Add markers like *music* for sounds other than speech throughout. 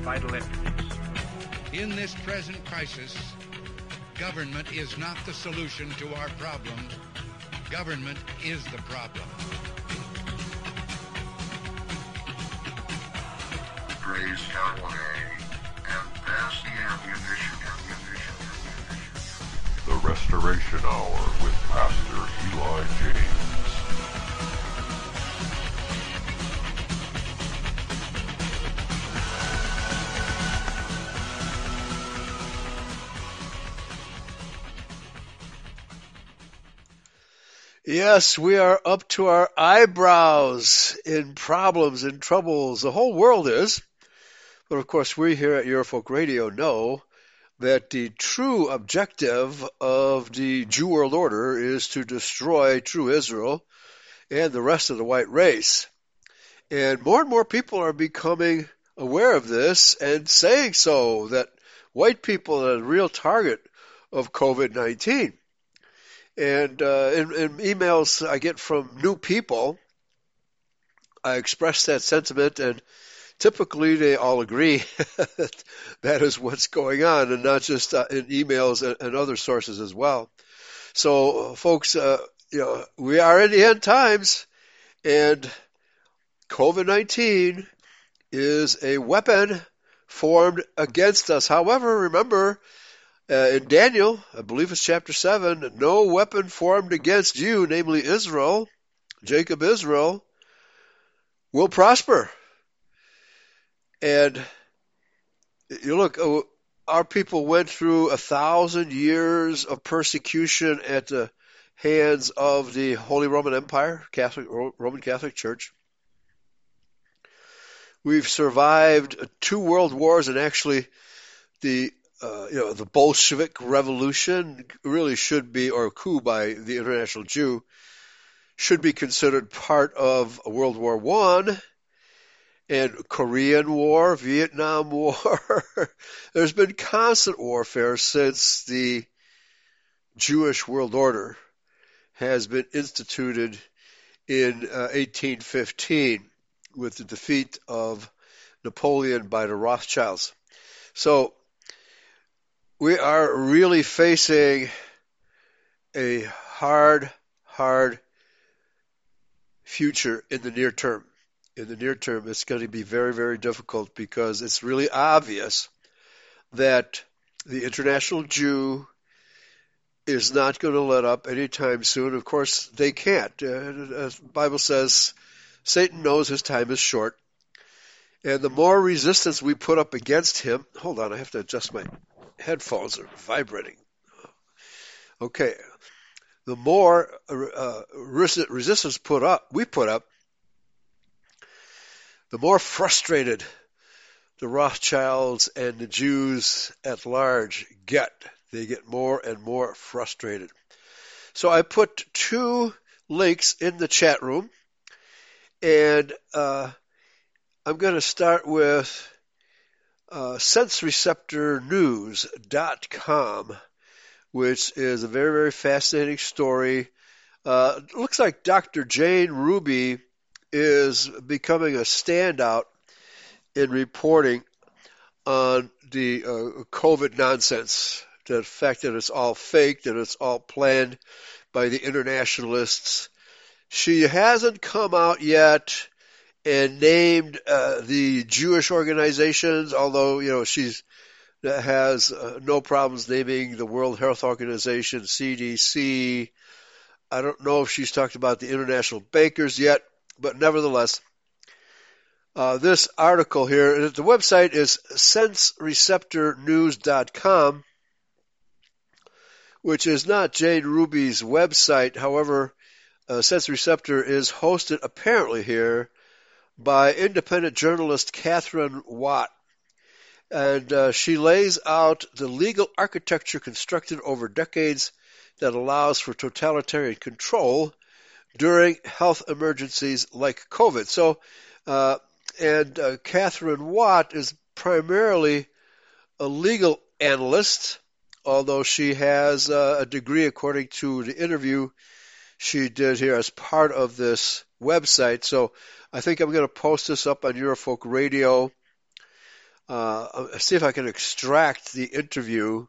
vital entities. In this present crisis, government is not the solution to our problems. Government is the problem. Praise Yahweh and pass the ammunition. The Restoration Hour with Pastor Eli James. Yes, we are up to our eyebrows in problems and troubles. The whole world is. But of course, we here at Eurofolk Radio know that the true objective of the Jew world order is to destroy true Israel and the rest of the white race. And more and more people are becoming aware of this and saying so that white people are the real target of COVID 19. And uh, in, in emails I get from new people, I express that sentiment, and typically they all agree that *laughs* that is what's going on, and not just uh, in emails and, and, other sources as well. So, uh, folks, uh, you know, we are in the end times, and COVID nineteen is a weapon formed against us. However, remember uh, in Daniel, I believe it's chapter 7, no weapon formed against you, namely Israel, Jacob Israel, will prosper. And you look, uh, our people went through a thousand years of persecution at the hands of the Holy Roman Empire, Catholic Roman Catholic Church. We've survived two world wars and actually the uh, you know, the Bolshevik Revolution really should be, or coup by the International Jew, should be considered part of World War One and Korean War, Vietnam *laughs* War. There's been constant warfare since the Jewish world order has been instituted in uh, 1815 with the defeat of Napoleon by the Rothschilds. So we are really facing a hard, hard future in the near term. In the near term, it's going to be very, very difficult because it's really obvious that the international Jew is not going to let up anytime soon. Of course, they can't. Uh, the Bible says Satan knows his time is short. And the more resistance we put up against him, hold on, I have to adjust my headphones are vibrating. Okay, the more uh, resistance put up, we put up, the more frustrated the Rothschilds and the Jews at large get. They get more and more frustrated. So I put two links in the chat room, and uh, I'm going to start with uh, sensereceptornews.com, which is a very, very fascinating story. Uh, looks like Dr. Jane Ruby is becoming a standout in reporting on the uh, COVID nonsense, the fact that it's all fake, that it's all planned by the internationalists. She hasn't come out yet and named uh, the Jewish organizations, although, you know, she's has uh, no problems naming the World Health Organization, CDC. I don't know if she's talked about the international bankers yet, but nevertheless, uh, this article here, the website is sensereceptornews.com, which is not Jane Ruby's website. However, uh, Sense Receptor is hosted apparently here by independent journalist Katherine Watt. And uh, she lays out the legal architecture constructed over decades that allows for totalitarian control during health emergencies like COVID. So, uh, and uh, Katherine Watt is primarily a legal analyst, although she has uh, a degree, according to the interview she did here as part of this website. So I think I'm going to post this up on Eurofolk Radio. uh, see if I can extract the interview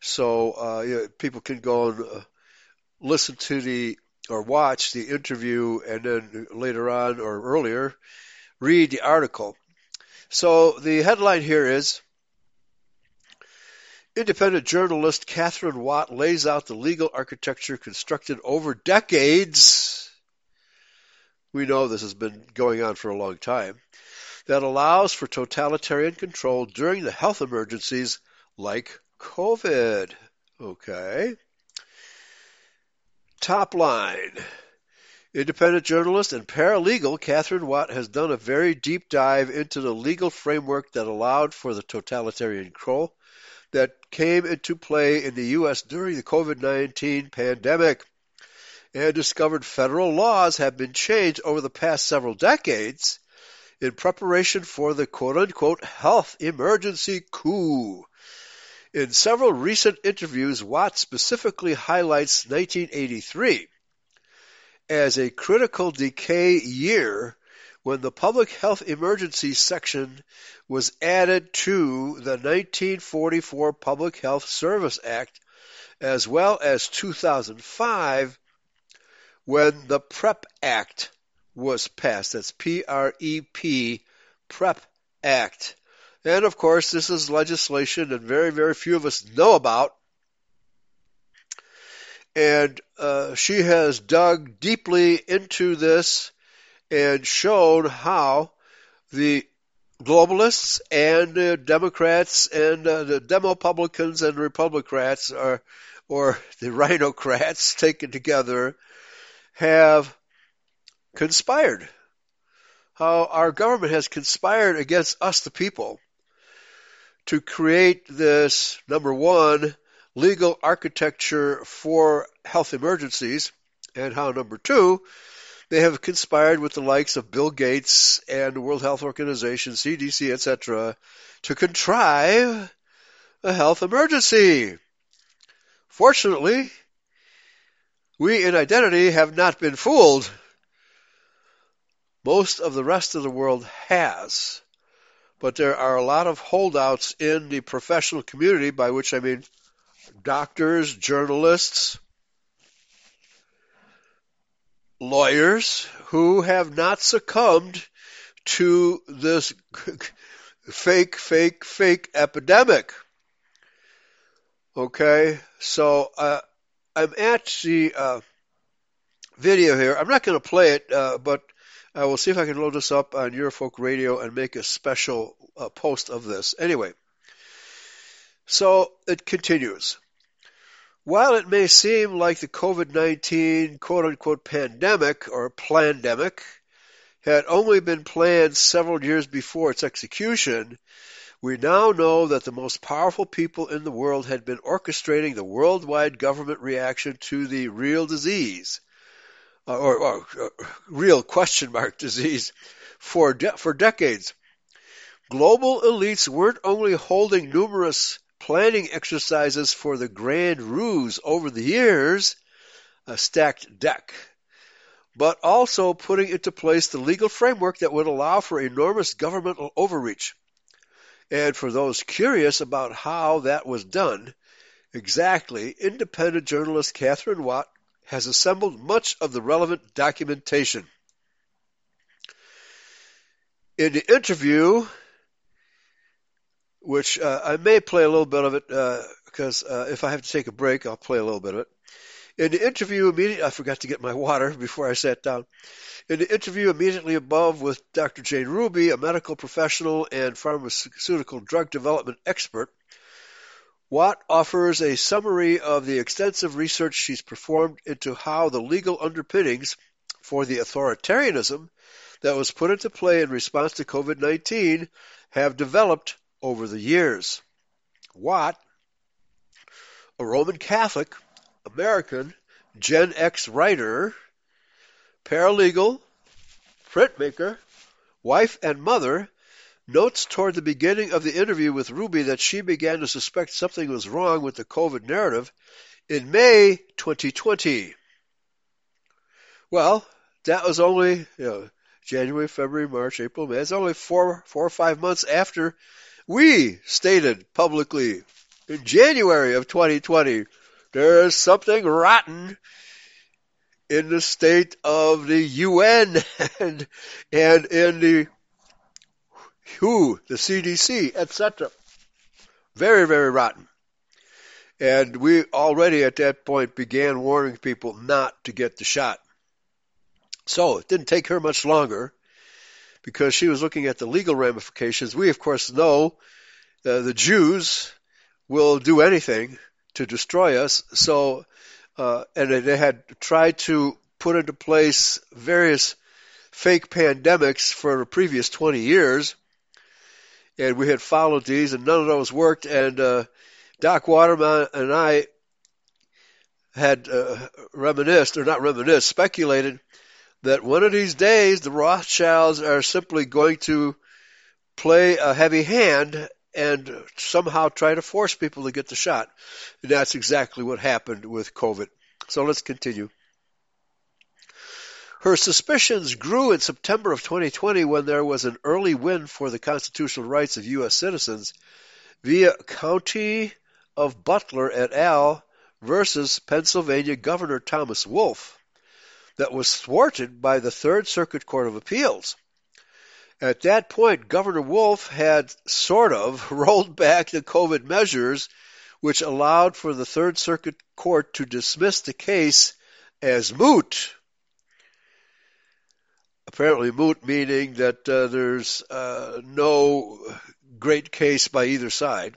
so uh, you know, people can go and uh, listen to the or watch the interview and then later on or earlier read the article. So the headline here is Independent journalist Katherine Watt lays out the legal architecture constructed over decades. We know this has been going on for a long time. That allows for totalitarian control during the health emergencies like COVID. Okay. Top line. Independent journalist and paralegal Katherine Watt has done a very deep dive into the legal framework that allowed for the totalitarian control that came into play in the U.S. during the COVID-19 pandemic and discovered federal laws have been changed over the past several decades in preparation for the quote unquote health emergency coup. In several recent interviews, Watt specifically highlights 1983 as a critical decay year when the Public Health Emergency section was added to the 1944 Public Health Service Act, as well as 2005 when the PREP Act was passed. That's P R E P, PREP Act. And of course, this is legislation that very, very few of us know about. And uh, she has dug deeply into this and shown how the globalists and uh, Democrats and uh, the Demopublicans and Republicans are, or *laughs* the Rhinocrats taken together have conspired. How our government has conspired against us, the people, to create this, number one, legal architecture for health emergencies, and how, number two, they have conspired with the likes of Bill Gates and World Health Organization, CDC, etc., to contrive a health emergency. Fortunately, we in identity have not been fooled. Most of the rest of the world has. But there are a lot of holdouts in the professional community, by which I mean doctors, journalists, lawyers who have not succumbed to this *laughs* fake, fake, fake epidemic. Okay, so uh, I'm at the uh, video here. I'm not going to play it, uh, but I will see if I can load this up on Eurofolk Radio and make a special uh, post of this. Anyway, so it continues. While it may seem like the COVID-19 quote-unquote pandemic or plandemic had only been planned several years before its execution, we now know that the most powerful people in the world had been orchestrating the worldwide government reaction to the real disease, uh, or, or, or uh, real question mark disease, for de- for decades. Global elites weren't only holding numerous planning exercises for the grand ruse over the years, a stacked deck, but also putting into place the legal framework that would allow for enormous governmental overreach. And for those curious about how that was done, exactly, independent journalist Katherine Watt has assembled much of the relevant documentation. In the interview which uh, I may play a little bit of it because uh, uh, if I have to take a break, I'll play a little bit of it. In the interview immediately, I forgot to get my *laughs* water before I sat down. In the interview immediately above with Dr. Jane Ruby, a medical professional and pharmaceutical drug development expert, Watt offers a summary of the extensive research she's performed into how the legal underpinnings for the authoritarianism that was put into play in response to COVID 19 have developed over the years. Watt, a Roman Catholic, American, Gen X writer, paralegal, printmaker, wife, and mother, notes toward the beginning of the interview with Ruby that she began to suspect something was wrong with the COVID narrative in May 2020. Well, that was only you know, January, February, March, April, May. It's only four, four or five months after We stated publicly in January of 2020 there is something rotten in the state of the UN and, and in the WHO, the CDC, etc. Very, very rotten. And we already at that point began warning people not to get the shot. So it didn't take her much longer because she was looking at the legal ramifications. We, of course, know uh, the Jews will do anything to destroy us. So, uh, and they had tried to put into place various fake pandemics for the previous 20 years. And we had followed these, and none of those worked. And uh, Doc Waterman and I had uh, reminisced, or not reminisced, speculated that one of these days the Rothschilds are simply going to play a heavy hand and somehow try to force people to get the shot. And that's exactly what happened with COVID. So let's continue. Her suspicions grew in September of 2020 when there was an early win for the constitutional rights of U.S. citizens via County of Butler et al. versus Pennsylvania Governor Thomas Wolf that was thwarted by the Third Circuit Court of Appeals. At that point, Governor Wolf had sort of *laughs* rolled back the COVID measures, which allowed for the Third Circuit Court to dismiss the case as moot. Apparently, moot meaning that uh, there's uh, no great case by either side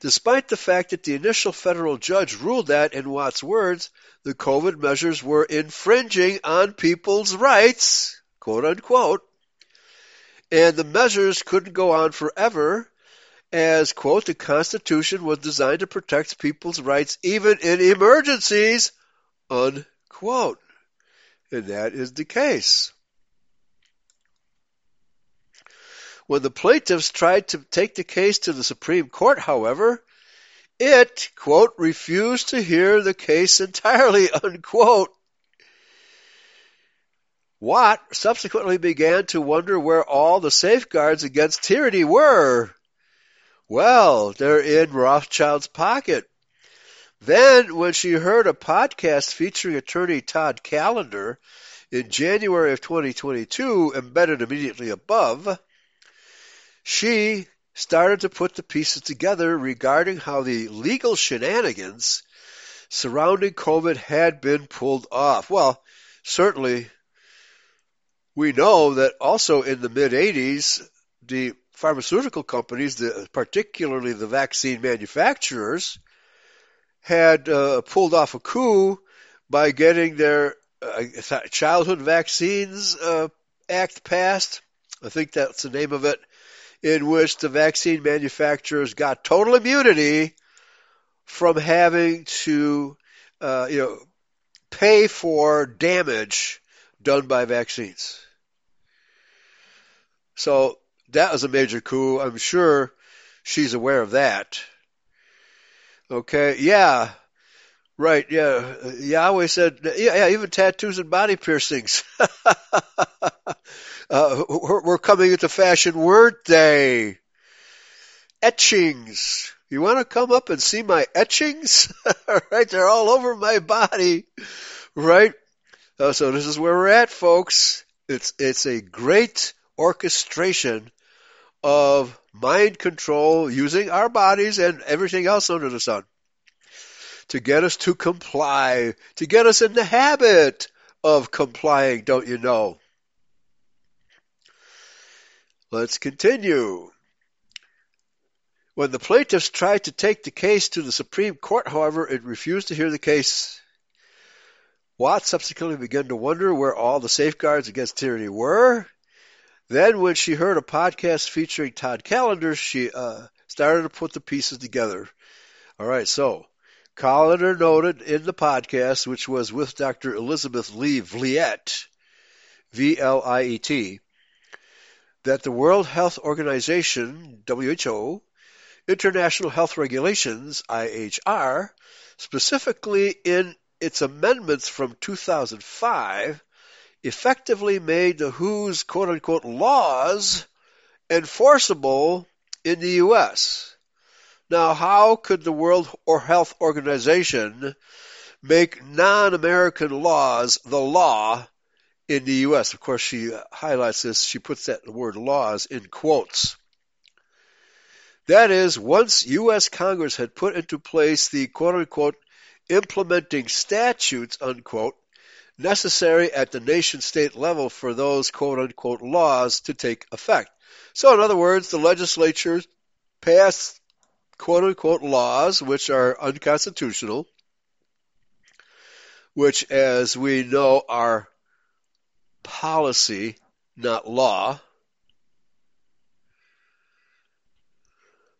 despite the fact that the initial federal judge ruled that, in Watt's words, the COVID measures were infringing on people's rights, quote unquote, and the measures couldn't go on forever as, quote, the Constitution was designed to protect people's rights even in emergencies, unquote. And that is the case. When the plaintiffs tried to take the case to the Supreme Court, however, it, quote, refused to hear the case entirely, *laughs* unquote. Watt subsequently began to wonder where all the safeguards against tyranny were. Well, they're in Rothschild's pocket. Then, when she heard a podcast featuring attorney Todd Callender in January of 2022, embedded immediately above, she started to put the pieces together regarding how the legal shenanigans surrounding COVID had been pulled off. Well, certainly we know that also in the mid 80s, the pharmaceutical companies, the, particularly the vaccine manufacturers, had uh, pulled off a coup by getting their uh, childhood vaccines uh, act passed. I think that's the name of it in which the vaccine manufacturers got total immunity from having to, uh, you know, pay for damage done by vaccines. So that was a major coup. I'm sure she's aware of that. Okay, yeah, right, yeah. Yahweh said, yeah, yeah, even tattoos and body piercings. *laughs* Uh, we're coming into fashion word day. Etchings. You want to come up and see my etchings? *laughs* right, they're all over my body. Right? Uh, so this is where we're at, folks. It's it's a great orchestration of mind control using our bodies and everything else under the sun to get us to comply, to get us in the habit of complying, don't you know? Let's continue. When the plaintiffs tried to take the case to the Supreme Court, however, it refused to hear the case. Watt subsequently began to wonder where all the safeguards against tyranny were. Then, when she heard a podcast featuring Todd Callender, she uh, started to put the pieces together. All right, so Callender noted in the podcast, which was with Dr. Elizabeth Lee Vliet, V L I E T, that the World Health Organization, WHO, International Health Regulations, IHR, specifically in its amendments from 2005, effectively made the WHO's quote unquote laws enforceable in the U.S. Now, how could the World Health Organization make non-American laws the law in the U.S.? Of course, she highlights this. She puts that word laws in quotes. That is, once U.S. Congress had put into place the quote unquote implementing statutes unquote necessary at the nation state level for those quote unquote laws to take effect. So, in other words, the legislature passed quote unquote laws which are unconstitutional, which, as we know, are policy, not law.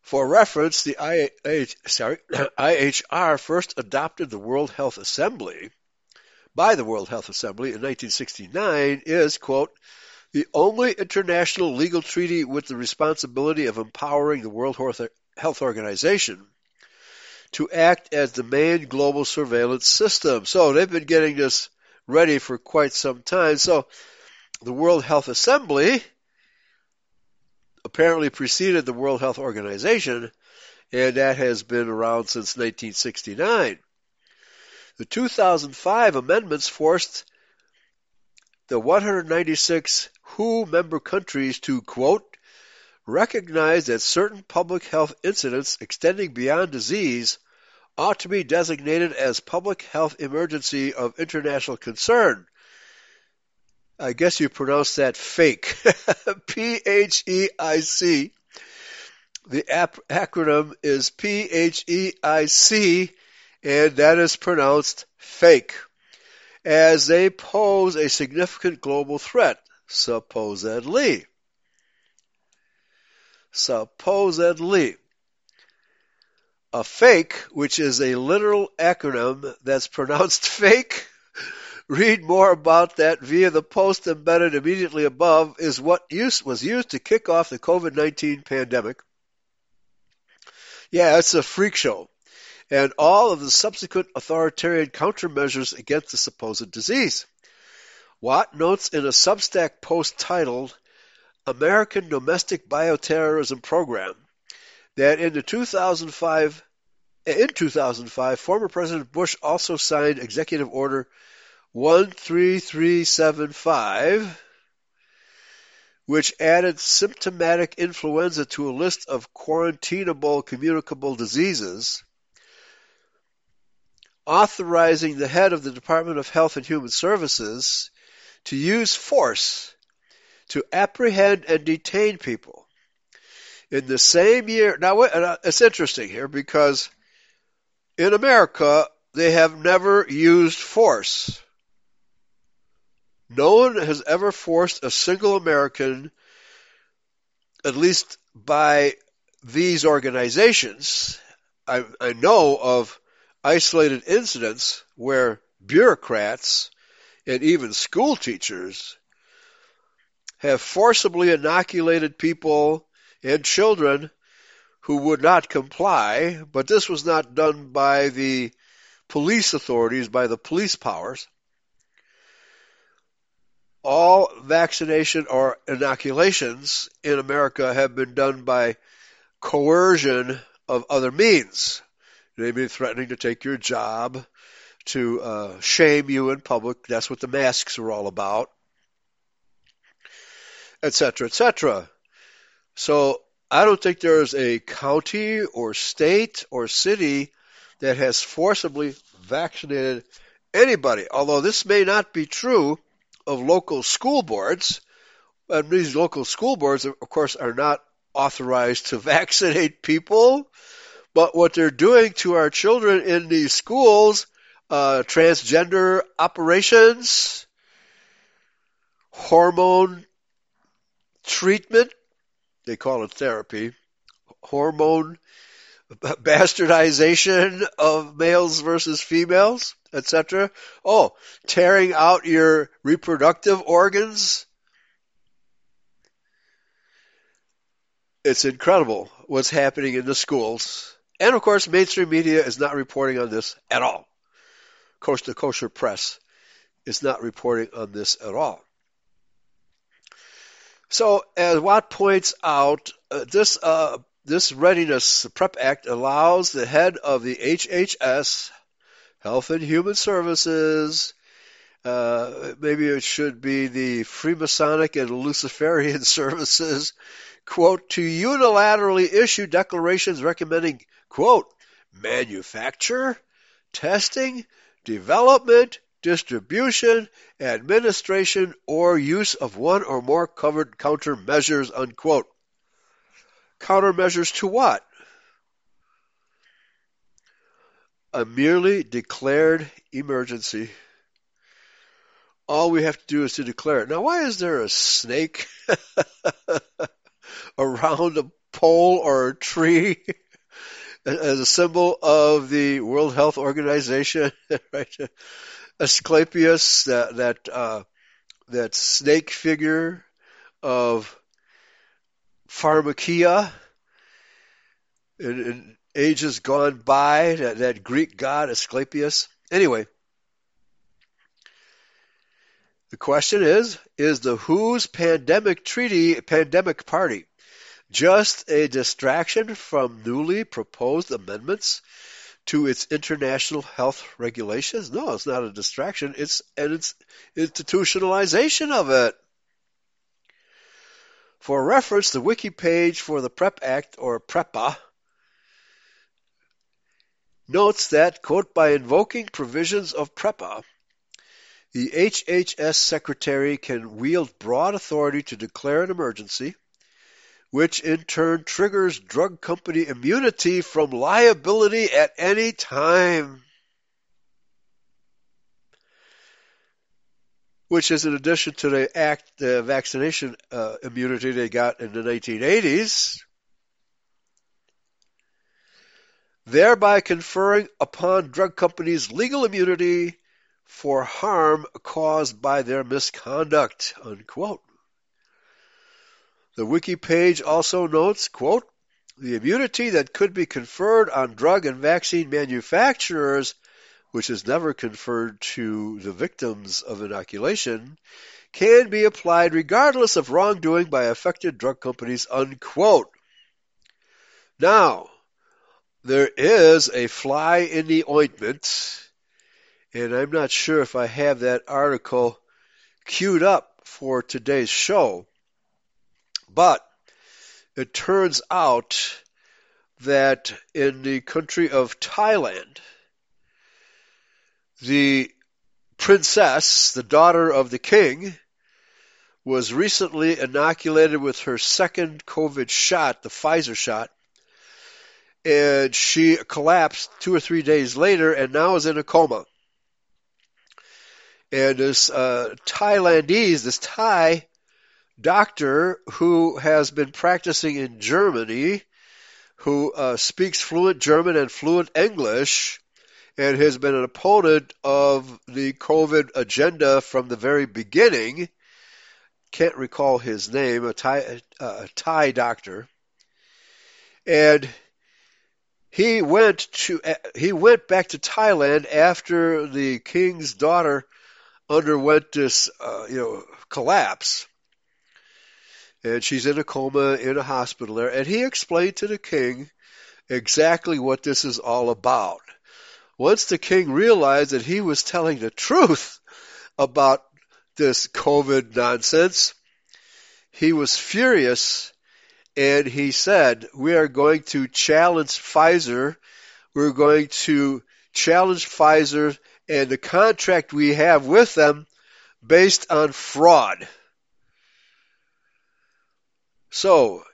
For reference, the IH, sorry, *clears throat* IHR first adopted the World Health Assembly by the World Health Assembly in 1969 is, quote, the only international legal treaty with the responsibility of empowering the World Health Organization to act as the main global surveillance system. So they've been getting this ready for quite some time. So the World Health Assembly apparently preceded the World Health Organization, and that has been around since 1969. The 2005 amendments forced the 196 WHO member countries to, quote, recognize that certain public health incidents extending beyond disease ought to be designated as public health emergency of international concern, I guess you pronounce that fake. *laughs* P H E I C. The ap- acronym is P H E I C, and that is pronounced fake, as they pose a significant global threat, supposedly. Supposedly. A fake, which is a literal acronym that's pronounced *laughs* fake, Read more about that via the post embedded immediately above is what use, was used to kick off the COVID-19 pandemic. Yeah, it's a freak show. And all of the subsequent authoritarian countermeasures against the supposed disease. Watt notes in a Substack post titled American Domestic Bioterrorism Program that in the 2005 in 2005 former President Bush also signed executive order 13375, which added symptomatic influenza to a list of quarantinable communicable diseases, authorizing the head of the Department of Health and Human Services to use force to apprehend and detain people. In the same year, now uh, it's interesting here because in America, they have never used force. No one has ever forced a single American, at least by these organizations. I, I know of isolated incidents where bureaucrats and even school teachers have forcibly inoculated people and children who would not comply, but this was not done by the police authorities, by the police powers all vaccination or inoculations in America have been done by coercion of other means. Maybe threatening to take your job, to uh, shame you in public. That's what the masks are all about, etc., etc. So I don't think there is a county or state or city that has forcibly vaccinated anybody. Although this may not be true of local school boards, and these local school boards, of course, are not authorized to *laughs* vaccinate people, but what they're doing to our children in these schools, uh, transgender operations, hormone treatment, they call it therapy, hormone bastardization of males versus females, etc. Oh, tearing out your reproductive organs. It's incredible what's happening in the schools. And of course, mainstream media is not reporting on this at all. Coast to Kosher Press is not reporting on this at all. So, as Watt points out, uh, this uh, this readiness prep act allows the head of the HHS, Health and Human Services, uh, maybe it should be the Freemasonic and Luciferian *laughs* services, quote, to unilaterally issue declarations recommending, quote, manufacture, testing, development, distribution, administration, or use of one or more covered countermeasures, unquote. Countermeasures to what? A merely declared emergency. All we have to do is to declare it. Now, why is there a snake *laughs* around a pole or a tree *laughs* as a symbol of the World Health Organization? *laughs* right? Asclepius, that that uh, that snake figure of pharmakia in, in ages gone by, that, that Greek god Asclepius. Anyway, the question is, is the WHO's pandemic treaty pandemic party just a distraction from newly proposed amendments to its international health regulations? No, it's not a distraction. It's an it's institutionalization of it. For reference, the wiki page for the PrEP Act, or PREPA, notes that, quote, by invoking provisions of PREPA, the HHS Secretary can wield broad authority to declare an emergency, which in turn triggers drug company immunity from liability at any time. which is in addition to the act, the vaccination uh, immunity they got in the 1980s, thereby conferring upon drug companies legal immunity for harm caused by their misconduct, unquote. The wiki page also notes, quote, the immunity that could be conferred on drug and vaccine manufacturers which is never conferred to the victims of inoculation, can be applied regardless of wrongdoing by affected drug companies, unquote. Now, there is a fly in the ointment, and I'm not sure if I have that article queued up for today's show, but it turns out that in the country of Thailand, the princess, the daughter of the king, was recently inoculated with her second COVID shot, the Pfizer shot, and she collapsed two or three days later and now is in a coma. And this uh, Thailandese, this Thai doctor who has been practicing in Germany, who uh, speaks fluent German and fluent English, and has been an opponent of the COVID agenda from the very beginning. Can't recall his name, a Thai, a Thai doctor. And he went to he went back to Thailand after the king's daughter underwent this uh, you know collapse and she's in a coma in a hospital there and he explained to the king exactly what this is all about once the king realized that he was telling the truth about this COVID nonsense, he was furious and he said, We are going to challenge Pfizer. We're going to challenge Pfizer and the contract we have with them based on fraud. So,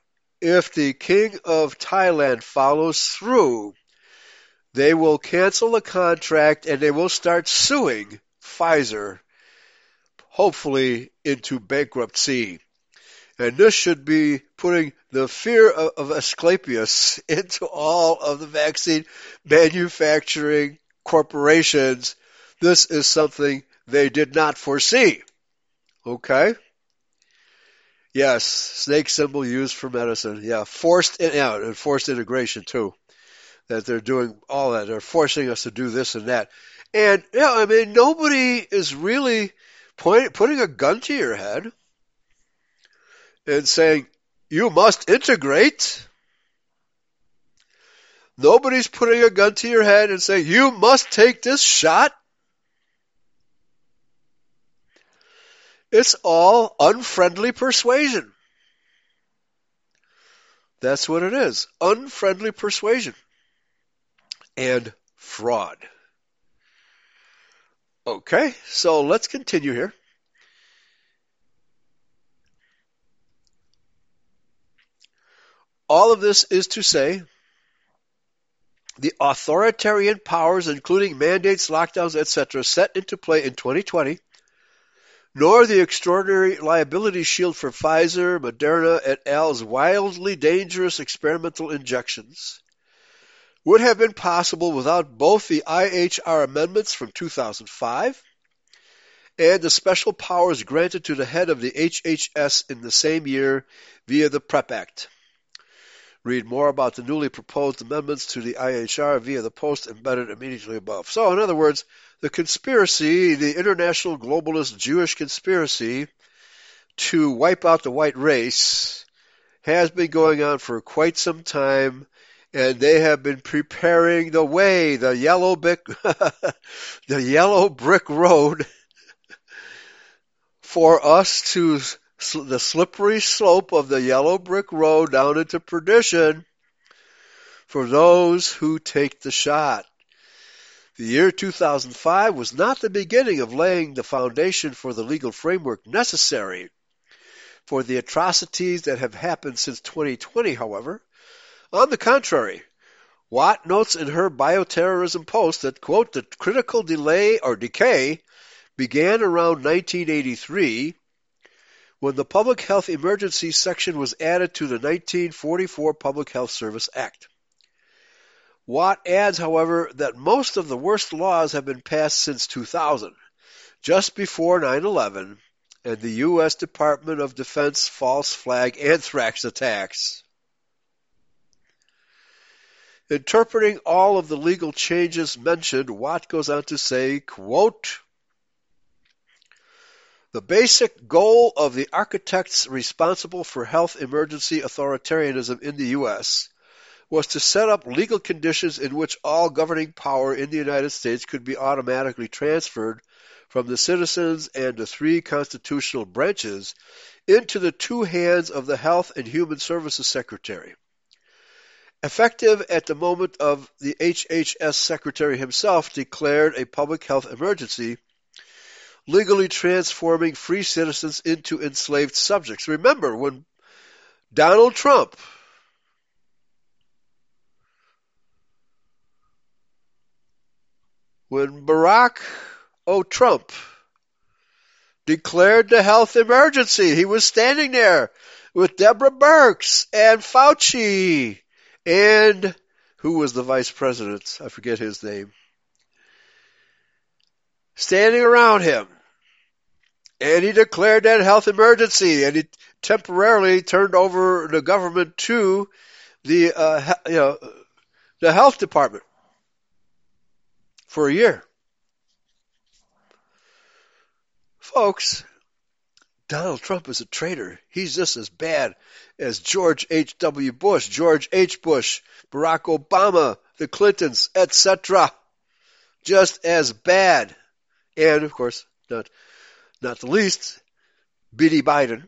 if the king of Thailand follows through they will cancel the contract and they will start suing Pfizer, hopefully into bankruptcy. And this should be putting the fear of, of Asclepius *laughs* into all of the vaccine manufacturing corporations. This is something they did not foresee. Okay? Yes, snake symbol used for medicine. Yeah, forced in, yeah, and forced integration too that they're doing all that. They're forcing us to do this and that. And, yeah, I mean, nobody is really point, putting a gun to your head and saying, you must integrate. Nobody's putting a gun to your head and saying, you must take this shot. It's all unfriendly persuasion. That's what it is. Unfriendly persuasion and fraud. Okay, so let's continue here. All of this is to say the authoritarian powers, including mandates, lockdowns, etc., set into play in 2020, nor the extraordinary liability shield for Pfizer, Moderna, et al.'s wildly dangerous experimental injections would have been possible without both the IHR amendments from 2005 and the special powers granted to the head of the HHS in the same year via the PrEP Act. Read more about the newly proposed amendments to the IHR via the post embedded immediately above. So, in other words, the conspiracy, the international globalist Jewish conspiracy to wipe out the white race, has been going on for quite some time, and they have been preparing the way, the yellow brick, *laughs* the yellow brick road *laughs* for us to the slippery slope of the yellow brick road down into perdition for those who take the shot. The year 2005 was not the beginning of laying the foundation for the legal framework necessary for the atrocities that have happened since 2020, however. On the contrary, Watt notes in her bioterrorism post that, quote, the critical delay or decay began around 1983 when the Public Health Emergency section was added to the 1944 Public Health Service Act. Watt adds, however, that most of the worst laws have been passed since 2000, just before 9-11 and the U.S. Department of Defense false flag anthrax attacks. Interpreting all of the legal changes mentioned, Watt goes on to say, quote, the basic goal of the architects responsible for health emergency authoritarianism in the U.S. was to set up legal conditions in which all governing power in the United States could be automatically transferred from the citizens and the three constitutional branches into the two hands of the Health and Human Services Secretary. Effective at the moment of the HHS Secretary himself declared a public health emergency legally transforming free citizens into enslaved subjects. Remember, when Donald Trump when Barack O. Trump declared the health emergency, he was standing there with Deborah Birx and Fauci and who was the vice president? I forget his name. Standing around him and he declared that health emergency, and he temporarily turned over the government to the uh, you know the health department for a year. Folks, Donald Trump is a traitor. He's just as bad as George H.W. Bush, George H. Bush, Barack Obama, the Clintons, etc. Just as bad. And, of course, not not the least, Biddy Biden.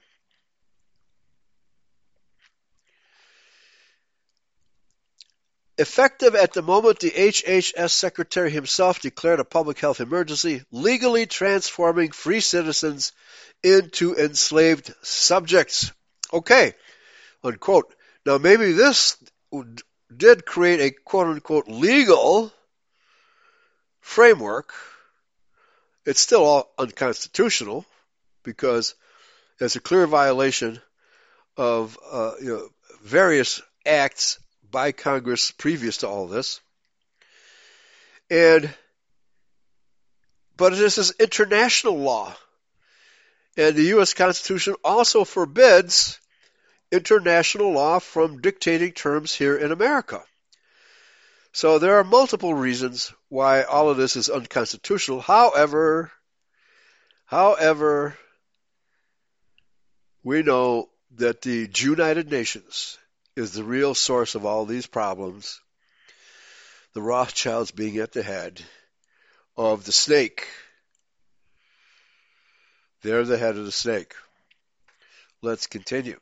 Effective at the moment the HHS Secretary himself declared a public health emergency, legally transforming free citizens into enslaved subjects. Okay, unquote. Now maybe this did create a quote unquote legal framework it's still all unconstitutional because it's a clear violation of uh, you know, various acts by Congress previous to all this. And but this is international law. And the US Constitution also forbids international law from dictating terms here in America. So there are multiple reasons why all of this is unconstitutional. However, however, we know that the United Nations is the real source of all these problems. the Rothschilds being at the head of the snake. They're the head of the snake. Let's continue.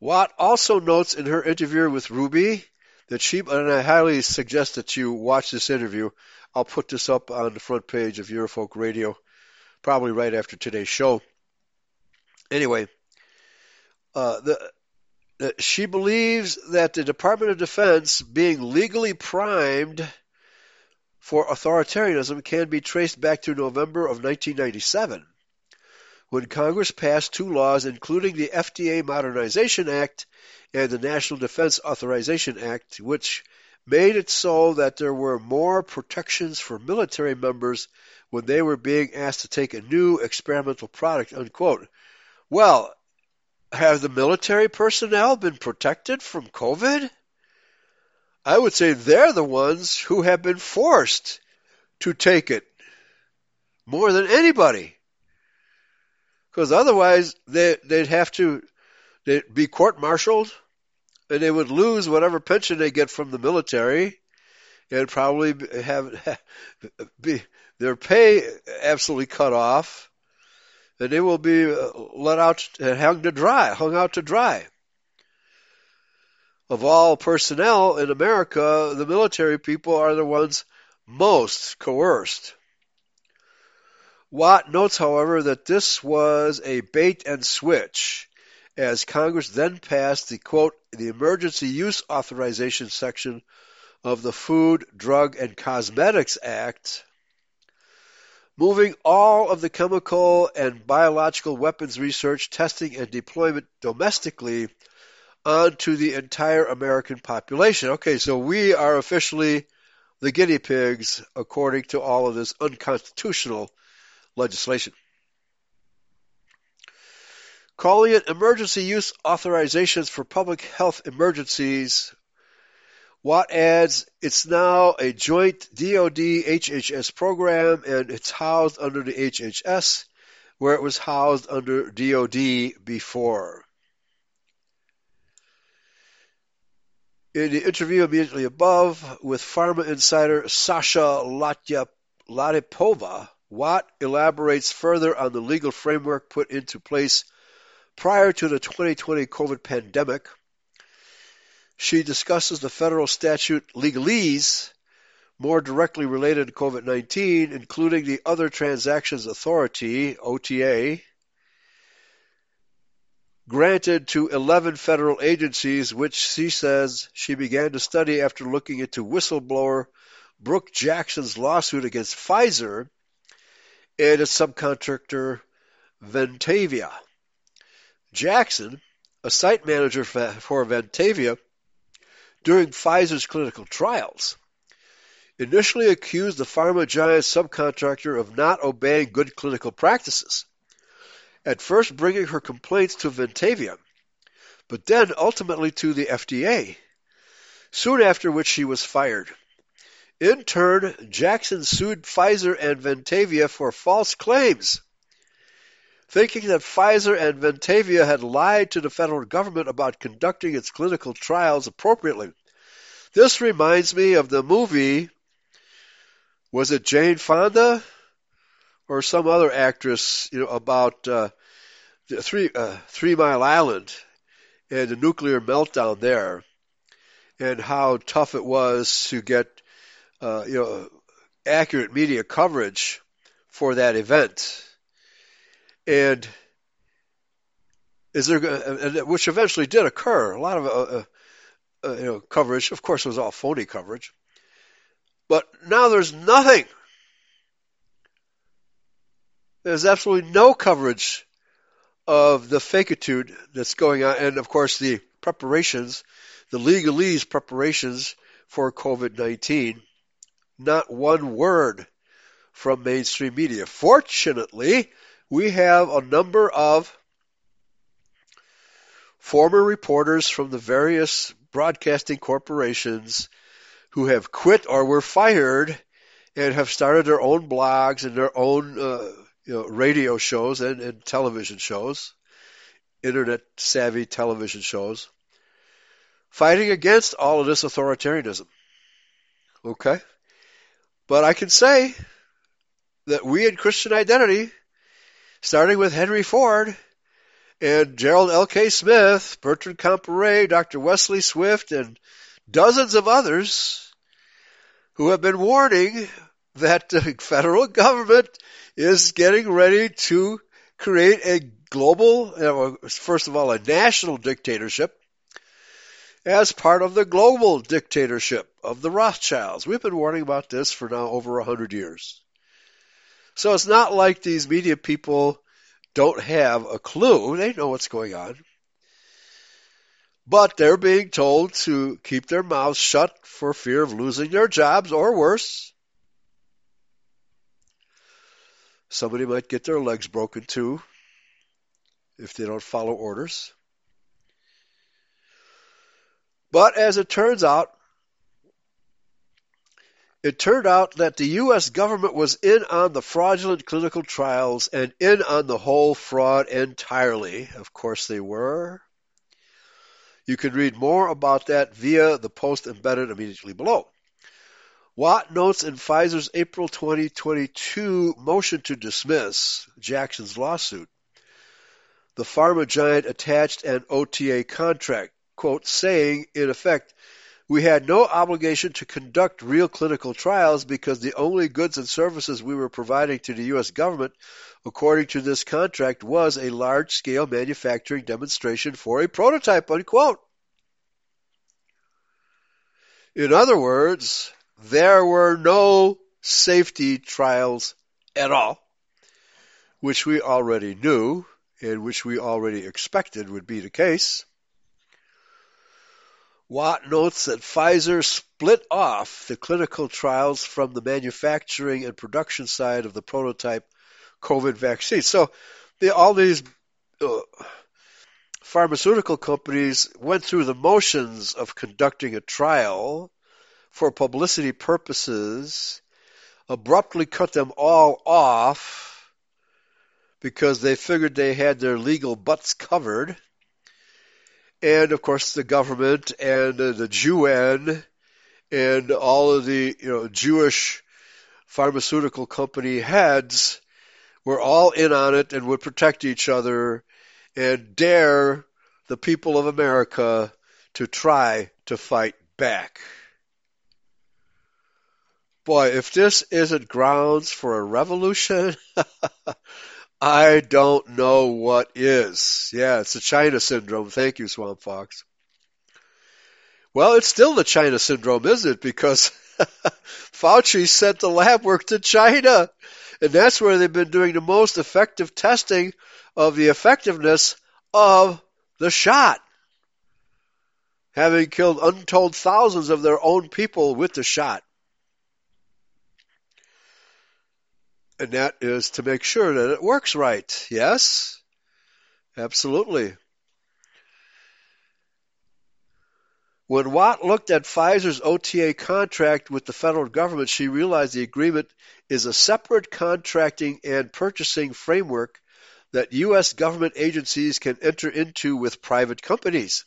Watt also notes in her interview with Ruby that she, and I highly suggest that you watch this interview. I'll put this up on the front page of Eurofolk Radio, probably right after today's show. Anyway, uh, the, uh, she believes that the Department of Defense being legally primed for authoritarianism can be traced back to November of 1997 when Congress passed two laws, including the FDA Modernization Act and the National Defense Authorization Act, which made it so that there were more protections for military members when they were being asked to take a new experimental product, unquote. Well, have the military personnel been protected from COVID? I would say they're the ones who have been forced to take it more than anybody because otherwise they they'd have to they'd be court-martialed, and they would lose whatever pension they get from the military, and probably have *laughs* be their pay absolutely cut off, and they will be uh, let out and hung to dry, hung out to dry. Of all personnel in America, the military people are the ones most coerced. Watt notes, however, that this was a bait and switch, as Congress then passed the quote, the emergency use authorization section of the Food, Drug, and Cosmetics Act, moving all of the chemical and biological weapons research, testing, and deployment domestically onto the entire American population. Okay, so we are officially the guinea pigs according to all of this unconstitutional legislation. Calling it emergency use authorizations for public health emergencies, Watt adds it's now a joint DoD HHS program and it's housed under the HHS where it was housed under DoD before. In the interview immediately above with pharma insider Sasha Latypova, Watt elaborates further on the legal framework put into place prior to the 2020 COVID pandemic. She discusses the federal statute legalese more directly related to COVID 19, including the Other Transactions Authority, OTA, granted to 11 federal agencies, which she says she began to study after looking into whistleblower Brook Jackson's lawsuit against Pfizer and its subcontractor Ventavia. Jackson, a site manager for Ventavia during Pfizer's clinical trials, initially accused the pharma giant subcontractor of not obeying good clinical practices, at first bringing her complaints to Ventavia, but then ultimately to the FDA, soon after which she was fired. In turn, Jackson sued Pfizer and Ventavia for false claims, thinking that Pfizer and Ventavia had lied to the federal government about conducting its clinical trials appropriately. This reminds me of the movie, was it Jane Fonda or some other actress, you know, about uh, the Three uh, Three Mile Island and the nuclear meltdown there, and how tough it was to get uh, you know, accurate media coverage for that event. And is there, which eventually did occur, a lot of uh, uh, uh, you know coverage. Of course, it was all phony coverage. But now there's nothing. There's absolutely no coverage of the fakitude that's going on, and of course the preparations, the legalese preparations for COVID-19 not one word from mainstream media. Fortunately, we have a number of former reporters from the various broadcasting corporations who have quit or were fired and have started their own blogs and their own uh, you know, radio shows and, and television shows, internet savvy television shows, fighting against all of this authoritarianism. Okay? But I can say that we in Christian identity, starting with Henry Ford and Gerald L.K. Smith, Bertrand Comparet, Dr. Wesley Swift, and dozens of others who have been warning that the *laughs* federal government is getting ready to create a global, uh, first of all, a national dictatorship as part of the global dictatorship of the Rothschilds. We've been warning about this for now over a hundred years. So it's not like these media people don't have a clue. They know what's going on. But they're being told to keep their mouths shut for fear of losing their jobs or worse. Somebody might get their legs broken too if they don't follow orders. But as it turns out, it turned out that the U.S. government was in on the fraudulent clinical trials and in on the whole fraud entirely. Of course they were. You can read more about that via the post embedded immediately below. Watt notes in Pfizer's April 2022 motion to dismiss Jackson's lawsuit. The pharma giant attached an OTA contract quote, saying, in effect, we had no obligation to conduct real clinical trials because the only goods and services we were providing to the U.S. government, according to this contract, was a large scale manufacturing demonstration for a prototype, unquote. In other words, there were no safety trials at all, which we already knew and which we already expected would be the case. Watt notes that Pfizer split off the clinical trials from the manufacturing and production side of the prototype COVID vaccine. So all these uh, pharmaceutical companies went through the motions of conducting a trial for publicity purposes, abruptly cut them all off because they figured they had their legal butts covered and of course the government and uh, the UN and all of the you know Jewish pharmaceutical company heads were all in on it and would protect each other and dare the people of America to try to fight back. Boy, if this isn't grounds for a revolution, *laughs* I don't know what is. Yeah, it's the China syndrome. Thank you, Swamp Fox. Well, it's still the China syndrome, isn't it? Because *laughs* Fauci sent the lab work to China. And that's where they've been doing the most effective testing of the effectiveness of the shot. Having killed untold thousands of their own people with the shot. And that is to make sure that it works right. Yes? Absolutely. When Watt looked at Pfizer's OTA contract with the federal government, she realized the agreement is a separate contracting and purchasing framework that U.S. government agencies can enter into with private companies.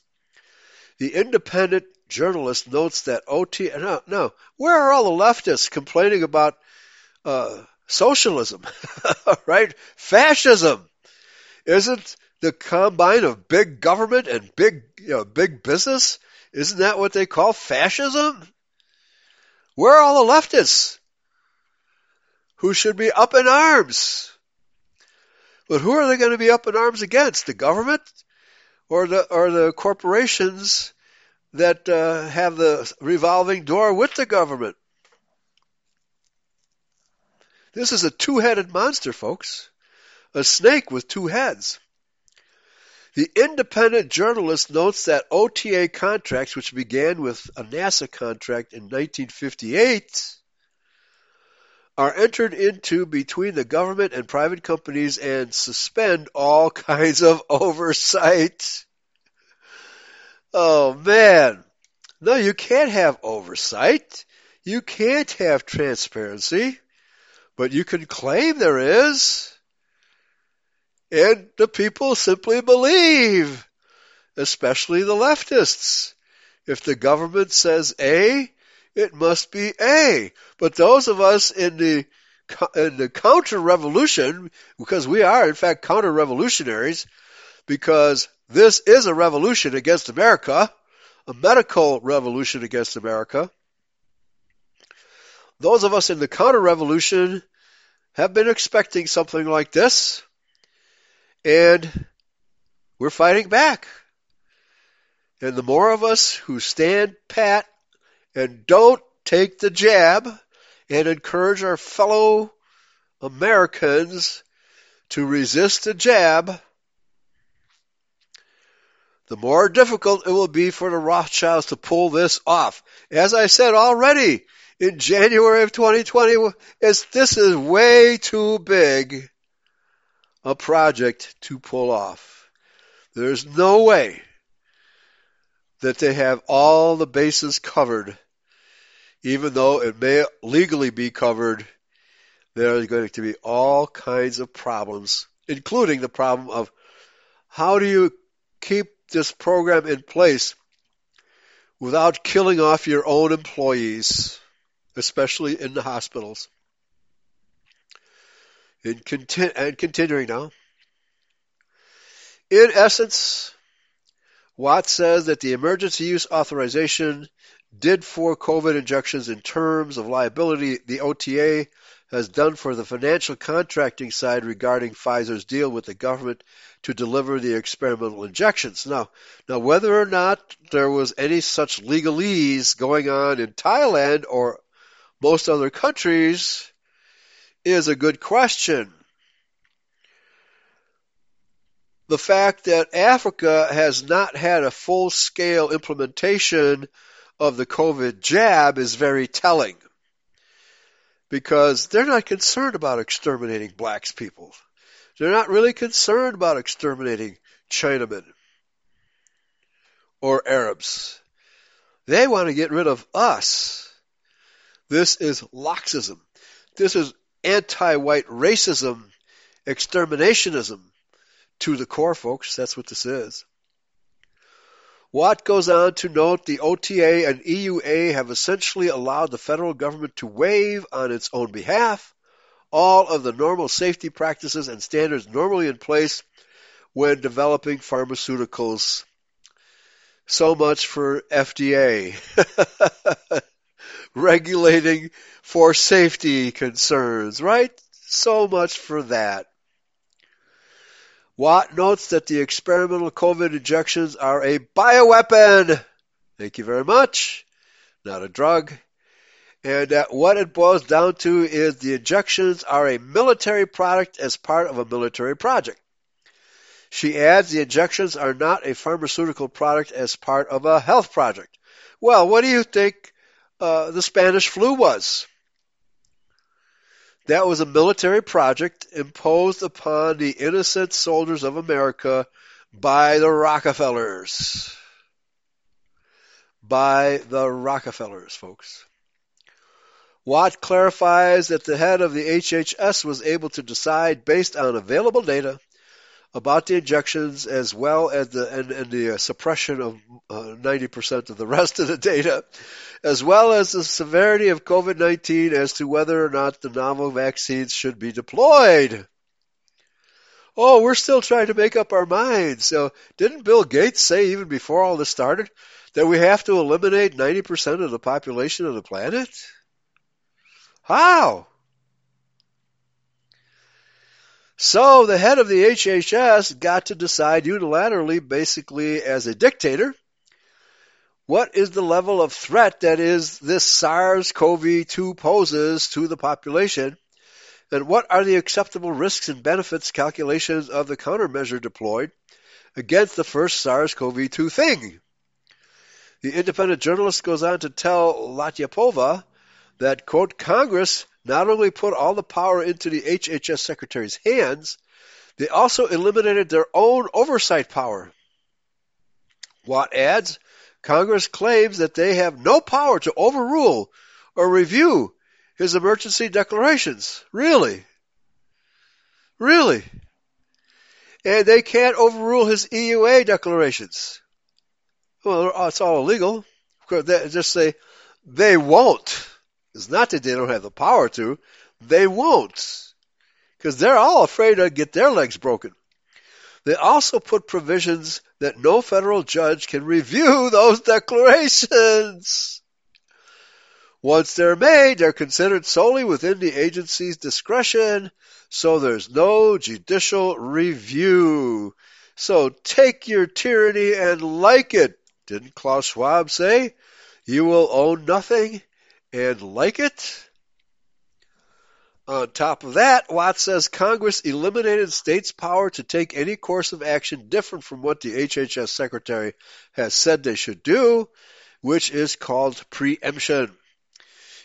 The independent journalist notes that OTA. No, no. Where are all the leftists complaining about uh, socialism, *laughs* right? Fascism. Isn't the combine of big government and big, you know, big business? Isn't that what they call fascism? Where are all the leftists who should be up in arms? But who are they going to be up in arms against? The government or the or the corporations that uh, have the revolving door with the government? This is a two headed monster, folks. A snake with two heads. The independent journalist notes that OTA contracts, which began with a NASA contract in 1958, are entered into between the government and private companies and suspend all *laughs* kinds of oversight. Oh man. No, you can't have oversight. You can't have transparency. But you can claim there is. And the people simply believe, especially the leftists. If the government says A, it must be A. But those of us in the in the counter revolution, because we are in fact counter revolutionaries, because this is a revolution against America, a medical revolution against America. Those of us in the counter revolution have been expecting something like this, and we're fighting back. And the more of us who stand pat and don't take the jab and encourage our fellow Americans to resist the jab, the more difficult it will be for the Rothschilds to pull this off. As I said already in January of 2020, this is way too big a project to pull off. There's no way that they have all the bases covered, even though it may legally be covered. There are going to be all kinds of problems, including the problem of how do you keep this program in place without killing off your own employees, especially in the hospitals. In conti- and continuing now. In essence, Watt says that the emergency use authorization did for COVID injections in terms of liability the OTA has done for the financial contracting side regarding Pfizer's deal with the government to deliver the experimental injections. Now, now whether or not there was any such legalese going on in Thailand or most other countries is a good question the fact that Africa has not had a full scale implementation of the COVID jab is very telling because they're not concerned about exterminating blacks people. They're not really concerned about exterminating Chinamen or Arabs. They want to get rid of us. This is Laxism. This is anti-white racism, exterminationism to the core, folks. That's what this is. Watt goes on to note the OTA and EUA have essentially allowed the federal government to waive on its own behalf all of the normal safety practices and standards normally in place when developing pharmaceuticals. So much for FDA. *laughs* Regulating for safety concerns, right? So much for that. Watt notes that the experimental COVID injections are a bioweapon. Thank you very much. Not a drug. And that what it boils down to is the injections are a military product as part of a military project. She adds the injections are not a pharmaceutical product as part of a health project. Well, what do you think uh, the Spanish flu was? That was a military project imposed upon the innocent soldiers of America by the Rockefellers. By the Rockefellers, folks. Watt clarifies that the head of the HHS was able to decide based on available data about the injections as well as the and, and the uh, suppression of uh, 90% of the *laughs* rest of the data, as well as the severity of COVID-19 as to whether or not the novel vaccines should be deployed. Oh, we're still trying to make up our minds. So didn't Bill Gates say even before all this started that we have to eliminate 90% of the population of the planet? How? So the head of the HHS got to decide unilaterally, basically as a dictator, what is the level of threat that is this SARS-CoV-2 poses to the population, and what are the acceptable risks and benefits calculations of the countermeasure deployed against the first SARS-CoV-2 thing. The independent journalist goes on to tell Latyapova that, quote, Congress not only put all the power into the HHS secretary's hands, they also eliminated their own oversight power. Watt adds, Congress claims that they have no power to overrule or review his emergency declarations. Really? Really? And they can't overrule his EUA declarations. Well, it's all illegal. Just say They won't. It's not that they don't have the power to. They won't. Because they're all afraid to get their legs broken. They also put provisions that no federal judge can review *laughs* those declarations. Once they're made, they're considered solely within the agency's discretion, so there's no judicial review. So take your tyranny and like it. Didn't Klaus Schwab say? You will own nothing and like it? On top of that, Watts says Congress eliminated states' power to take any course of action different from what the HHS Secretary has said they should do, which is called preemption.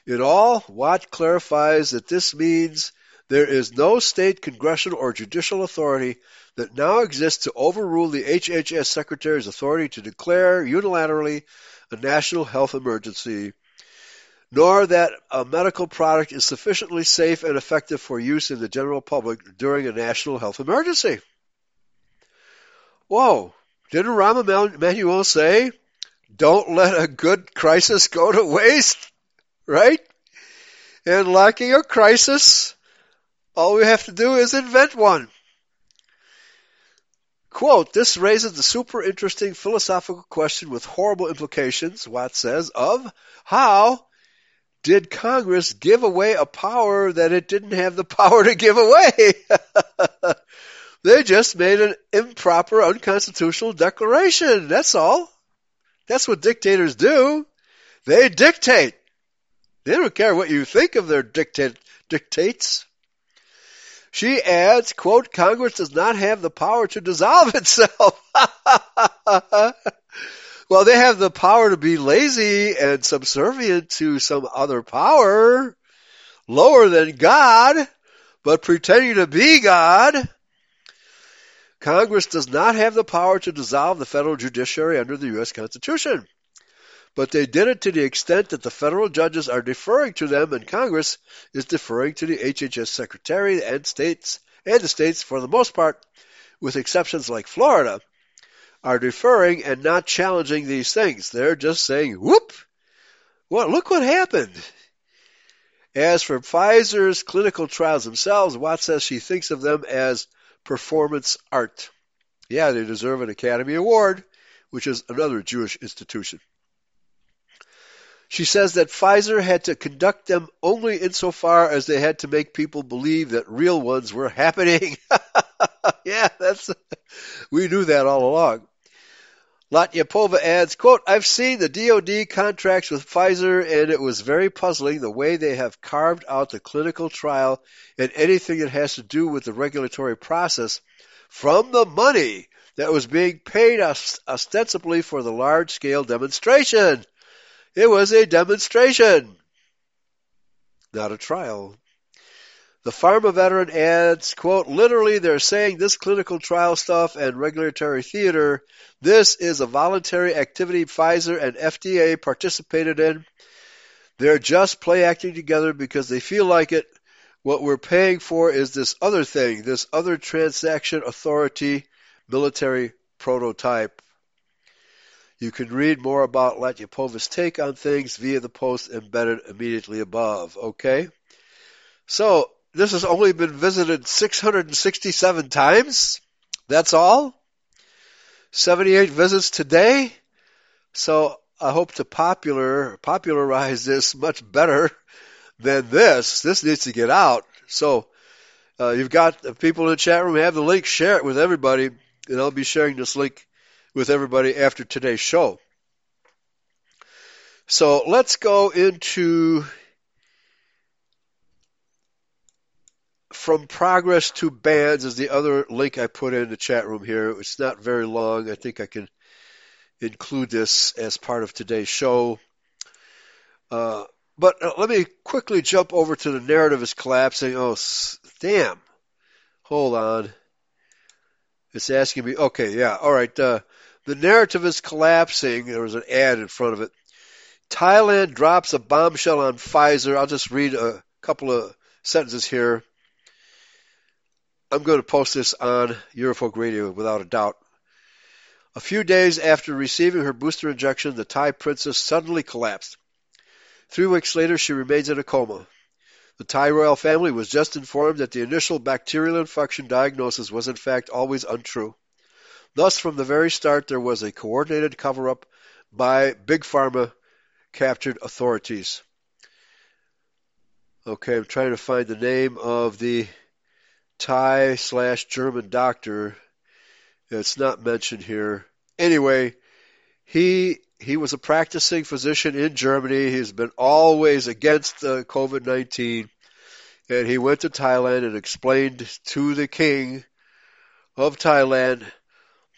In all, Watt clarifies that this means there is no state congressional or judicial authority that now exists to overrule the HHS Secretary's authority to declare unilaterally a national health emergency, nor that a medical product is sufficiently safe and effective for use in the general public during a national health emergency. Whoa, didn't Rahm Emanuel say, don't let a good crisis go to waste? Right? And lacking a crisis, all we have to do is invent one. Quote, this raises the super interesting philosophical question with horrible implications, Watt says, of how did Congress give away a power that it didn't have the *laughs* power to give away? *laughs* they just made an improper, unconstitutional declaration. That's all. That's what dictators do. They dictate. They don't care what you think of their dictate, dictates. She adds, quote, Congress does not have the power to dissolve itself. *laughs* well, they have the power to be lazy and subservient to some other power lower than God, but pretending to be God. Congress does not have the power to dissolve the federal judiciary under the U.S. Constitution but they did it to the extent that the federal judges are deferring to them and Congress is deferring to the HHS secretary and states and the states for the most part, with exceptions like Florida, are deferring and not challenging these things. They're just saying, whoop, well, look what happened. As for Pfizer's clinical trials themselves, Watts says she thinks of them as performance art. Yeah, they deserve an Academy Award, which is another Jewish institution. She says that Pfizer had to conduct them only insofar as they had to make people believe that real ones were *laughs* happening. *laughs* yeah, that's we knew that all along. Latyapova adds, quote, I've seen the DoD contracts with Pfizer and it was very puzzling the way they have carved out the clinical trial and anything that has to do with the regulatory process from the money that was being paid ostensibly for the large scale demonstration. It was a demonstration, not a trial. The pharma veteran adds, quote, literally they're saying this clinical trial stuff and regulatory theater, this is a voluntary activity Pfizer and FDA participated in. They're just play acting together because they feel like it. What we're paying for is this other thing, this other transaction authority military prototype. You can read more about Latyapova's take on things via the post embedded immediately above. Okay? So, this has only been visited 667 times. That's all. 78 visits today. So, I hope to popular popularize this much better than this. This needs to get out. So, uh, you've got people in the chat room have the link. Share it with everybody, and I'll be sharing this link with everybody after today's show. So let's go into from progress to bans is the other link I put in the chat room here. It's not very long. I think I can include this as part of today's show. Uh, but uh, let me quickly jump over to the narrative is collapsing. Oh, damn. Hold on. It's asking me. Okay, yeah. All right. Uh, the narrative is collapsing. There was an ad in front of it. Thailand drops a bombshell on Pfizer. I'll just read a couple of sentences here. I'm going to post this on Eurofolk Radio without a doubt. A few days after receiving her booster injection, the Thai princess suddenly collapsed. Three weeks later, she remains in a coma. The Thai royal family was just informed that the initial bacterial infection diagnosis was in fact always untrue. Thus, from the very start, there was a coordinated cover up by Big Pharma captured authorities. Okay, I'm trying to find the name of the Thai slash German doctor. It's not mentioned here. Anyway, he he was a practicing physician in Germany. He's been always against uh, COVID 19. And he went to Thailand and explained to the king of Thailand,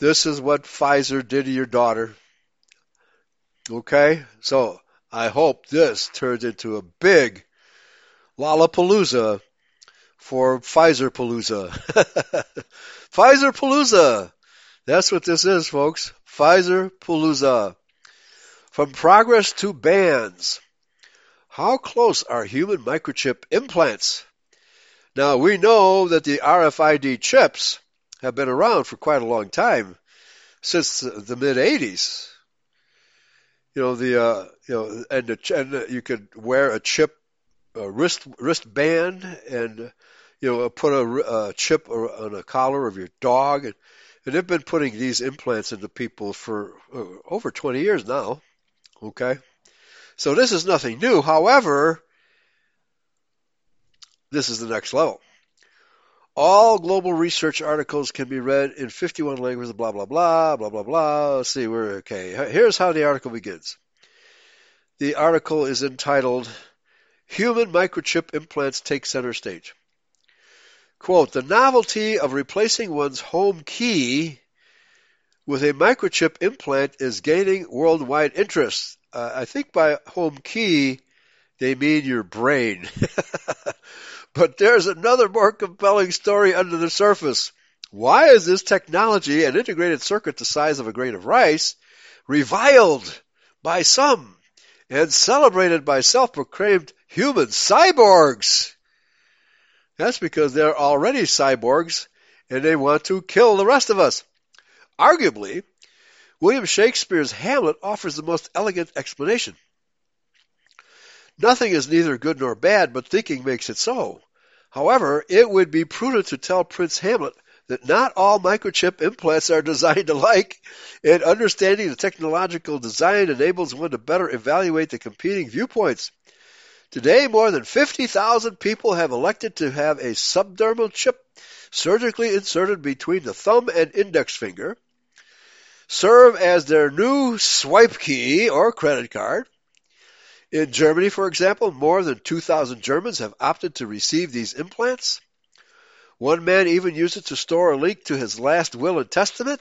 this is what Pfizer did to your daughter. Okay? So I hope this turns into a big Lollapalooza for Pfizer Palooza. *laughs* Pfizer Palooza. That's what this is, folks. Pfizer Palooza. From progress to bans. How close are human microchip implants? Now we know that the RFID chips have been around for quite a long time, since the mid 80s. You know the uh, you know and, the, and you could wear a chip a wrist wristband and you know put a, a chip on a collar of your dog and, and they've been putting these implants into people for uh, over 20 years now. Okay? So this is nothing new. However, this is the next level. All global research articles can be read in 51 languages, blah, blah, blah, blah, blah, blah. Let's see, we're okay. Here's how the article begins. The article is entitled Human Microchip Implants Take Center Stage. Quote, the novelty of replacing one's home key with a microchip implant is gaining worldwide interest. Uh, I think by home key, they mean your brain. *laughs* but there's another more compelling story under the surface. Why is this technology, an integrated circuit the size of a grain of rice, reviled by some and celebrated by self-proclaimed human cyborgs? That's because they're already cyborgs and they want to kill the rest of us. Arguably, William Shakespeare's Hamlet offers the most elegant explanation. Nothing is neither good nor bad, but thinking makes it so. However, it would be prudent to tell Prince Hamlet that not all microchip implants are *laughs* designed alike, and understanding the technological design enables one to better evaluate the competing viewpoints. Today, more than 50,000 people have elected to have a subdermal chip surgically inserted between the thumb and index finger, serve as their new swipe key or credit card. In Germany, for example, more than 2,000 Germans have opted to receive these implants. One man even used it to store a link to his last will and testament.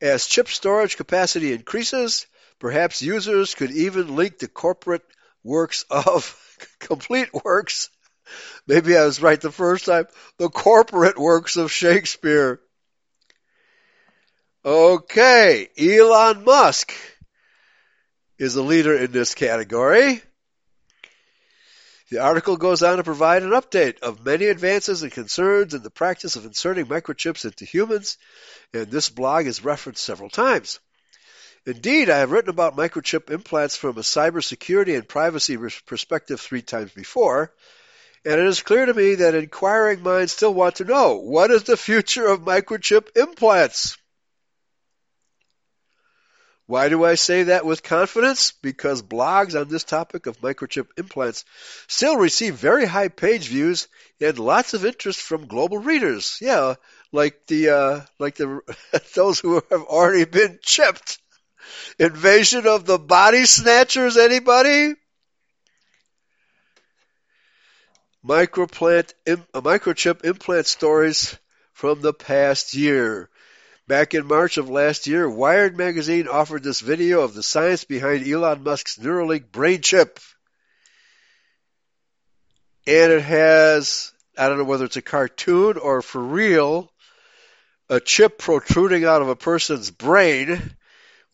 As chip storage capacity increases, perhaps users could even link the corporate works of *laughs* complete works. Maybe I was right the first time. The corporate works of Shakespeare. Okay, Elon Musk is a leader in this category. The article goes on to provide an update of many advances and concerns in the practice of inserting microchips into humans, and this blog is referenced several times. Indeed, I have written about microchip implants from a cybersecurity and privacy perspective three times before, and it is clear to me that inquiring minds still want to know what is the future of microchip implants? Why do I say that with confidence? Because blogs on this topic of microchip implants still receive very high page views and lots of interest from global readers. Yeah, like the uh, like the *laughs* those who have already been chipped. Invasion of the body snatchers, anybody? Microplant, Im, uh, microchip implant stories from the past year. Back in March of last year, Wired magazine offered this video of the science behind Elon Musk's Neuralink brain chip. And it has, I don't know whether it's a cartoon or for real, a chip protruding out of a person's brain,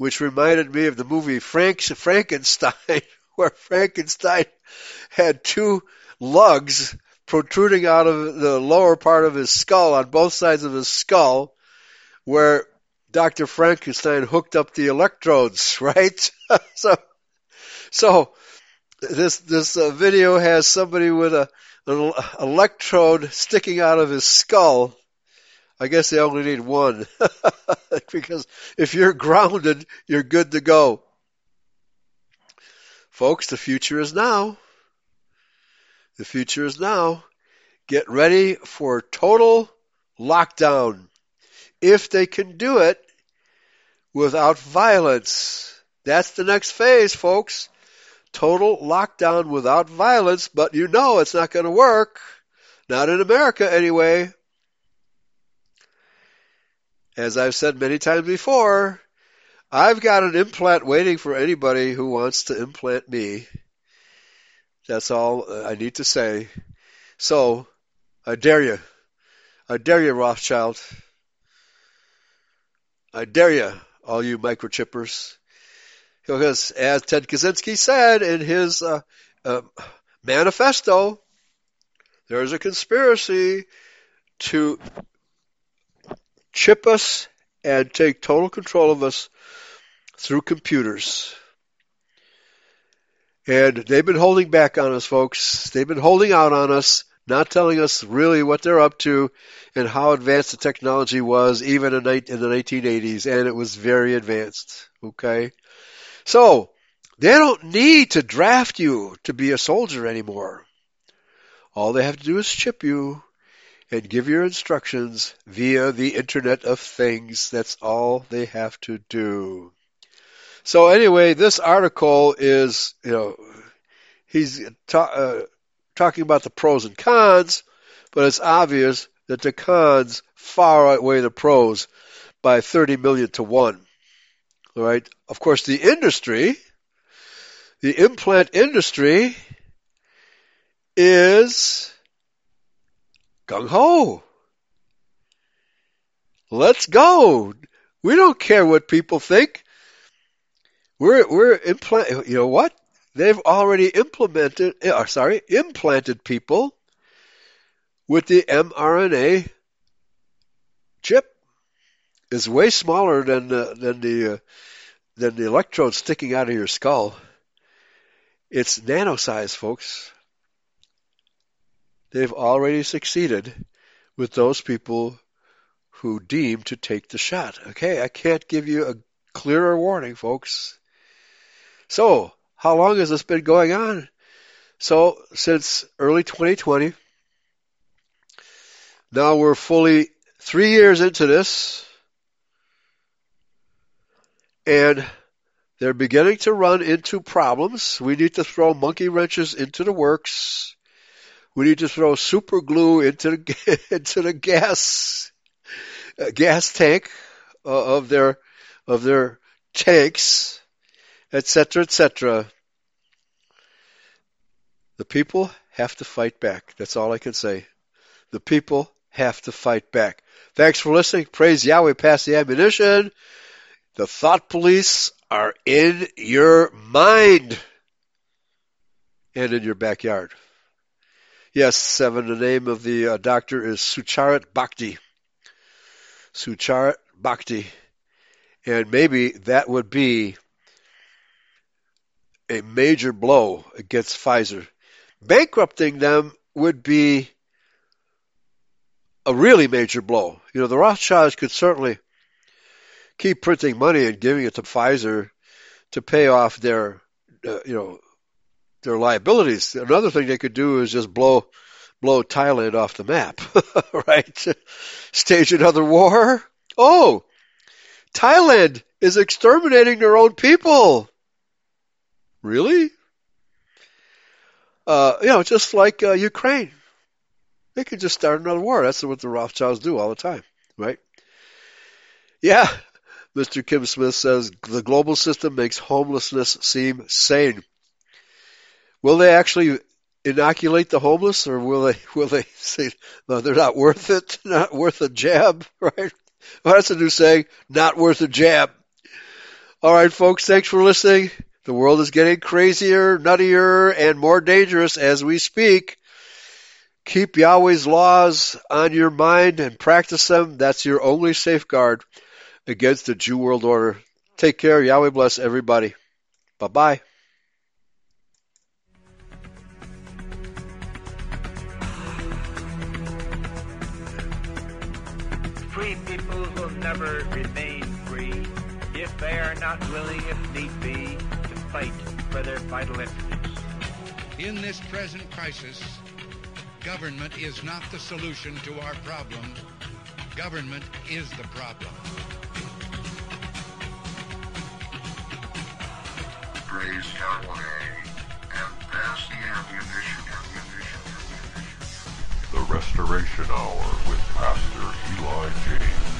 which reminded me of the movie Frank, Frankenstein, *laughs* where Frankenstein had two lugs protruding out of the lower part of his skull on both sides of his skull where Dr. Frankenstein hooked up the electrodes, *laughs* right? *laughs* so, so this this uh, video has somebody with a an electrode sticking out of his skull. I guess they only need one *laughs* because if you're grounded, you're good to go. Folks, the future is now. The future is now. Get ready for total lockdown. If they can do it without violence. That's the next phase, folks. Total lockdown without violence, but you know it's not going to work. Not in America, anyway. As I've said many times before, I've got an implant waiting for anybody who wants to implant me. That's all I need to say. So, I dare you. I dare you, Rothschild. I dare you, all you microchippers. Because as Ted Kaczynski said in his uh, uh, manifesto, there's a conspiracy to chip us and take total control of us through computers. And they've been holding back on us, folks. They've been holding out on us, not telling us really what they're up to and how advanced the technology was, even in, the 1980s, and it was very advanced. Okay? So, they don't need to draft you to be a soldier anymore. All they have to do is chip you and give your instructions via the Internet of Things. That's all they have to do. So anyway, this article is, you know, he's ta- uh, talking about the pros and cons, but it's obvious that the cons far outweigh the pros by 30 million to one. All right. Of course, the industry, the implant industry is gung ho. Let's go. We don't care what people think. We're we're implant. You know what? They've already implemented. Or uh, sorry, implanted people with the mRNA chip. Is way smaller than the, than the uh, than the electrode sticking out of your skull. It's nano size, folks. They've already succeeded with those people who deem to take the shot. Okay, I can't give you a clearer warning, folks. So, how long has this been going on? So, since early 2020, now we're fully three years into this, and they're beginning to run into problems. We need to throw monkey wrenches into the works. We need to throw super glue into the *laughs* into the gas uh, gas tank uh, of their of their tanks etc., etc. The people have to fight back. That's all I can say. The people have to fight back. Thanks for listening. Praise Yahweh. Pass the ammunition. The thought police are in your mind and in your backyard. Yes, seven. The name of the uh, doctor is Sucharit Bhakdi. Sucharit Bhakdi. And maybe that would be a major blow against Pfizer. Bankrupting them would be a really major blow. You know, the Rothschilds could certainly keep printing money and giving it to Pfizer to pay off their, uh, you know, their liabilities. Another thing they could do is just blow blow Thailand off the map, *laughs* right? Stage another war. Oh, Thailand is exterminating their own people. Really? Uh, you know, just like uh, Ukraine. They could just start another war. That's what the Rothschilds do all the time, right? Yeah, *laughs* Mr. Kim Smith says the global system makes homelessness seem sane. Will they actually inoculate the homeless, or will they will they say no, they're not worth it, *laughs* not worth a jab, *laughs* right? Well, that's a new saying, not worth a jab. All right, folks, thanks for listening. The world is getting crazier, nuttier, and more dangerous as we speak. Keep Yahweh's laws on your mind and practice them. That's your only safeguard against the Jew world order. Take care. Yahweh bless everybody. Bye bye. Never remain free if they are not willing, if need be, to fight for their vital interests. In this present crisis, government is not the solution to our problem. Government is the problem. Raise Capital A and pass the ammunition. ammunition, ammunition. The Restoration Hour with Pastor Eli James.